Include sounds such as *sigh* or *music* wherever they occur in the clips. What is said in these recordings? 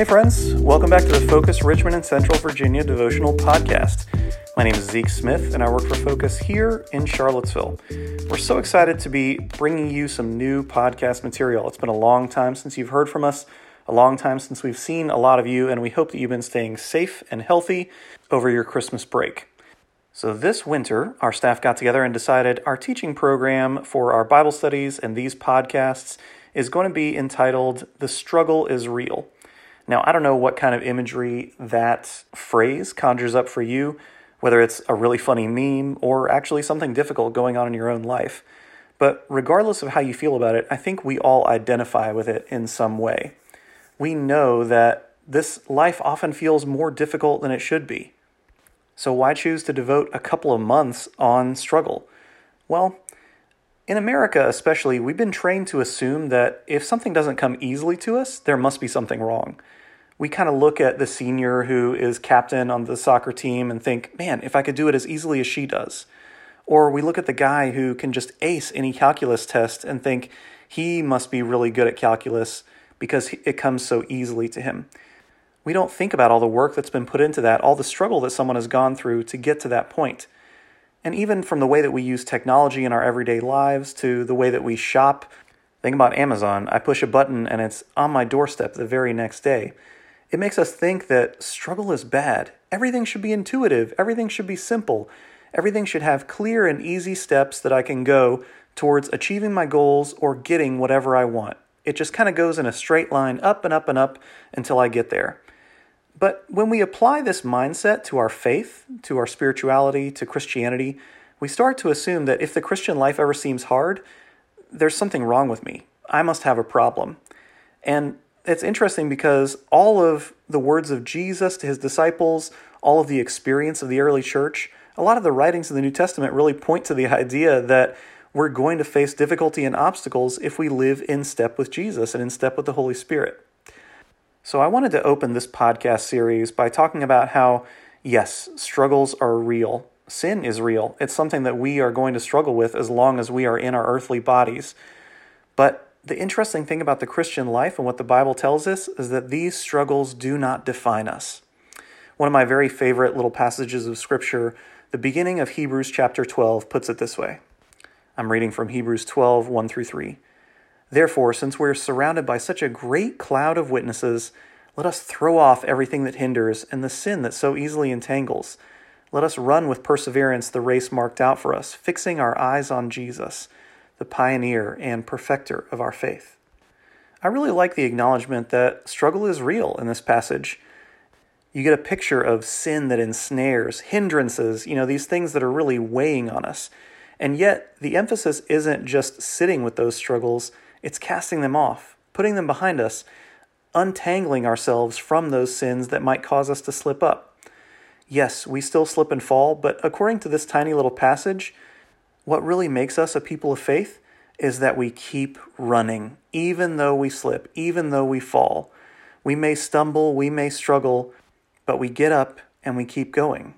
Hey, friends. Welcome back to the Focus Richmond and Central Virginia devotional podcast. My name is Zeke Smith, and I work for Focus here in Charlottesville. We're so excited to be bringing you some new podcast material. It's been a long time since you've heard from us, a long time since we've seen a lot of you, and we hope that you've been staying safe and healthy over your Christmas break. So, this winter, our staff got together and decided our teaching program for our Bible studies and these podcasts is going to be entitled The Struggle is Real. Now, I don't know what kind of imagery that phrase conjures up for you, whether it's a really funny meme or actually something difficult going on in your own life. But regardless of how you feel about it, I think we all identify with it in some way. We know that this life often feels more difficult than it should be. So, why choose to devote a couple of months on struggle? Well, in America, especially, we've been trained to assume that if something doesn't come easily to us, there must be something wrong we kind of look at the senior who is captain on the soccer team and think, man, if I could do it as easily as she does. Or we look at the guy who can just ace any calculus test and think he must be really good at calculus because it comes so easily to him. We don't think about all the work that's been put into that, all the struggle that someone has gone through to get to that point. And even from the way that we use technology in our everyday lives to the way that we shop. Think about Amazon. I push a button and it's on my doorstep the very next day. It makes us think that struggle is bad. Everything should be intuitive, everything should be simple, everything should have clear and easy steps that I can go towards achieving my goals or getting whatever I want. It just kind of goes in a straight line up and up and up until I get there. But when we apply this mindset to our faith, to our spirituality, to Christianity, we start to assume that if the Christian life ever seems hard, there's something wrong with me. I must have a problem. And it's interesting because all of the words of Jesus to his disciples, all of the experience of the early church, a lot of the writings of the New Testament really point to the idea that we're going to face difficulty and obstacles if we live in step with Jesus and in step with the Holy Spirit. So I wanted to open this podcast series by talking about how, yes, struggles are real. Sin is real. It's something that we are going to struggle with as long as we are in our earthly bodies. But the interesting thing about the Christian life and what the Bible tells us is that these struggles do not define us. One of my very favorite little passages of Scripture, the beginning of Hebrews chapter 12, puts it this way. I'm reading from Hebrews 12, 1 through 3. Therefore, since we're surrounded by such a great cloud of witnesses, let us throw off everything that hinders and the sin that so easily entangles. Let us run with perseverance the race marked out for us, fixing our eyes on Jesus the pioneer and perfecter of our faith. I really like the acknowledgement that struggle is real in this passage. You get a picture of sin that ensnares, hindrances, you know, these things that are really weighing on us. And yet, the emphasis isn't just sitting with those struggles, it's casting them off, putting them behind us, untangling ourselves from those sins that might cause us to slip up. Yes, we still slip and fall, but according to this tiny little passage, what really makes us a people of faith is that we keep running, even though we slip, even though we fall. We may stumble, we may struggle, but we get up and we keep going.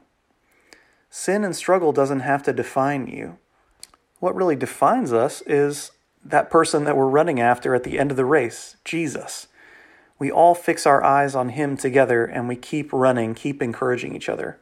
Sin and struggle doesn't have to define you. What really defines us is that person that we're running after at the end of the race, Jesus. We all fix our eyes on Him together and we keep running, keep encouraging each other.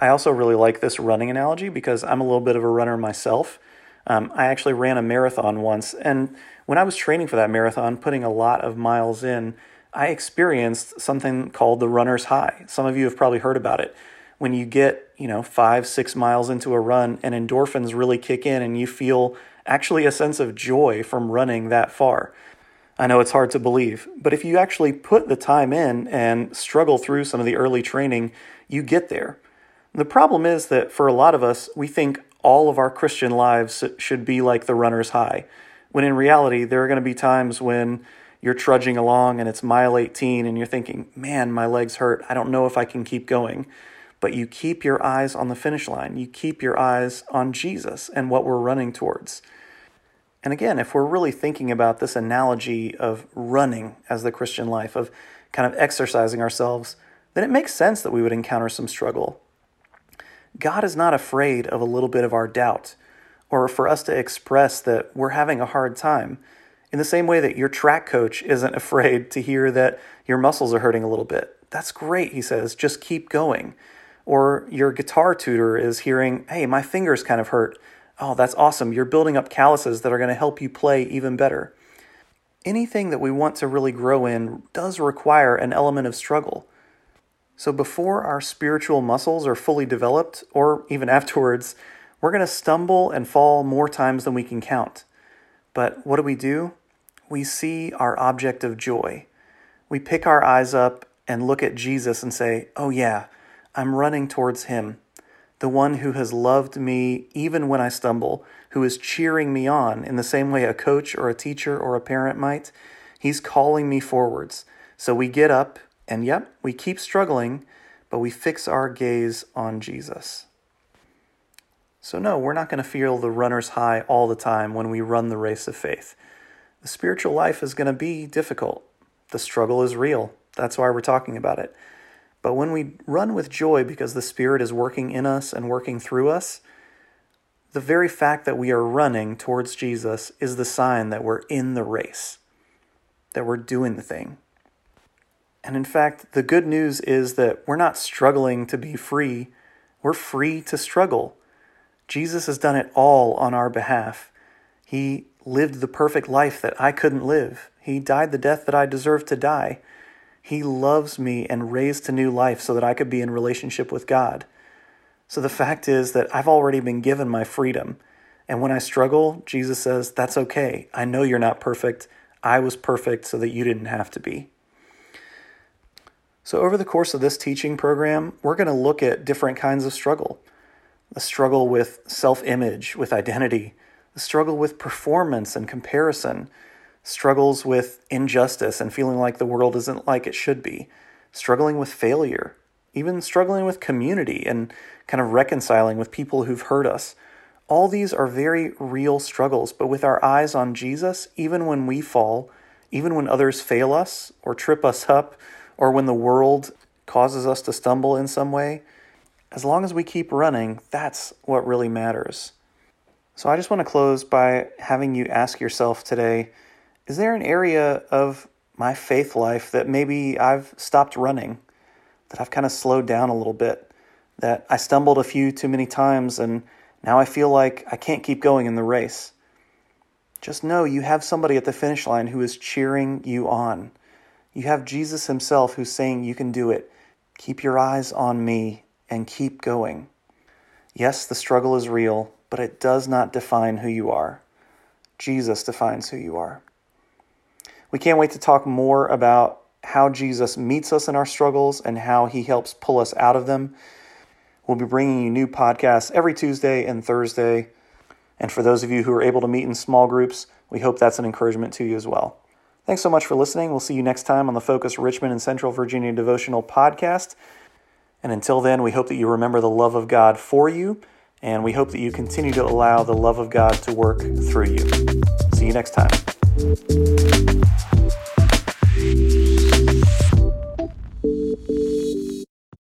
I also really like this running analogy because I'm a little bit of a runner myself. Um, I actually ran a marathon once, and when I was training for that marathon, putting a lot of miles in, I experienced something called the runner's high. Some of you have probably heard about it. When you get, you know, five, six miles into a run and endorphins really kick in and you feel actually a sense of joy from running that far. I know it's hard to believe, but if you actually put the time in and struggle through some of the early training, you get there. The problem is that for a lot of us, we think all of our Christian lives should be like the runner's high, when in reality, there are going to be times when you're trudging along and it's mile 18 and you're thinking, man, my legs hurt. I don't know if I can keep going. But you keep your eyes on the finish line. You keep your eyes on Jesus and what we're running towards. And again, if we're really thinking about this analogy of running as the Christian life, of kind of exercising ourselves, then it makes sense that we would encounter some struggle. God is not afraid of a little bit of our doubt or for us to express that we're having a hard time. In the same way that your track coach isn't *laughs* afraid to hear that your muscles are hurting a little bit. That's great, he says. Just keep going. Or your guitar tutor is hearing, hey, my fingers kind of hurt. Oh, that's awesome. You're building up calluses that are going to help you play even better. Anything that we want to really grow in does require an element of struggle. So before our spiritual muscles are fully developed, or even *laughs* afterwards, we're going to stumble and fall more times than we can count. But what do we do? We see our object of joy. We pick our eyes up and look at Jesus and say, Oh, yeah, I'm running towards Him, the one who has loved me even when I stumble, who is cheering me on in the same way a coach or a teacher or a parent might. He's calling me forwards. So we get up and, yep, we keep struggling, but we fix our gaze on Jesus. So, no, we're not going to feel the runner's high all the time when we run the race of faith. The spiritual life is going to be difficult. The struggle is real. That's why we're talking about it. But when we run with joy because the Spirit is working in us and working through us, the very fact that we are running towards Jesus is the sign that we're in the race, that we're doing the thing. And in fact, the good news is that we're not struggling to be free, we're free to struggle. Jesus has done it all on our behalf. He lived the perfect life that I couldn't live. He died the death that I deserved to die. He loves me and raised to new life so that I could be in relationship with God. So the fact is that I've already been given my freedom. And when I struggle, Jesus says, That's okay. I know you're not perfect. I was perfect so that you didn't have to be. So, over the course of this teaching program, we're going to look at different kinds of struggle the struggle with self image, with identity, the struggle with performance and comparison, struggles with injustice and feeling like the world isn't like it should be, struggling with failure, even struggling with community and kind of reconciling with people who've hurt us. All these are very real struggles, but with our eyes on Jesus, even when we fall, even when others fail us or trip us up, or when the world causes us to stumble in some way, as long as we keep running, that's what really matters. So I just want to close by having you ask yourself today is there an area of my faith life that maybe I've stopped running, that I've kind of slowed down a little bit, that I stumbled a few too many times and now I feel like I can't keep going in the race? Just know you have somebody at the finish line who is cheering you on. You have Jesus Himself who's saying you can do it. Keep your eyes on me and keep going. Yes, the struggle is real, but it does not define who you are. Jesus defines who you are. We can't wait to talk more about how Jesus meets us in our struggles and how he helps pull us out of them. We'll be bringing you new podcasts every Tuesday and Thursday. And for those of you who are able to meet in small groups, we hope that's an encouragement to you as well. Thanks so much for listening. We'll see you next time on the Focus Richmond and Central Virginia Devotional Podcast. And until then, we hope that you remember the love of God for you, and we hope that you continue to allow the love of God to work through you. See you next time. Thank you.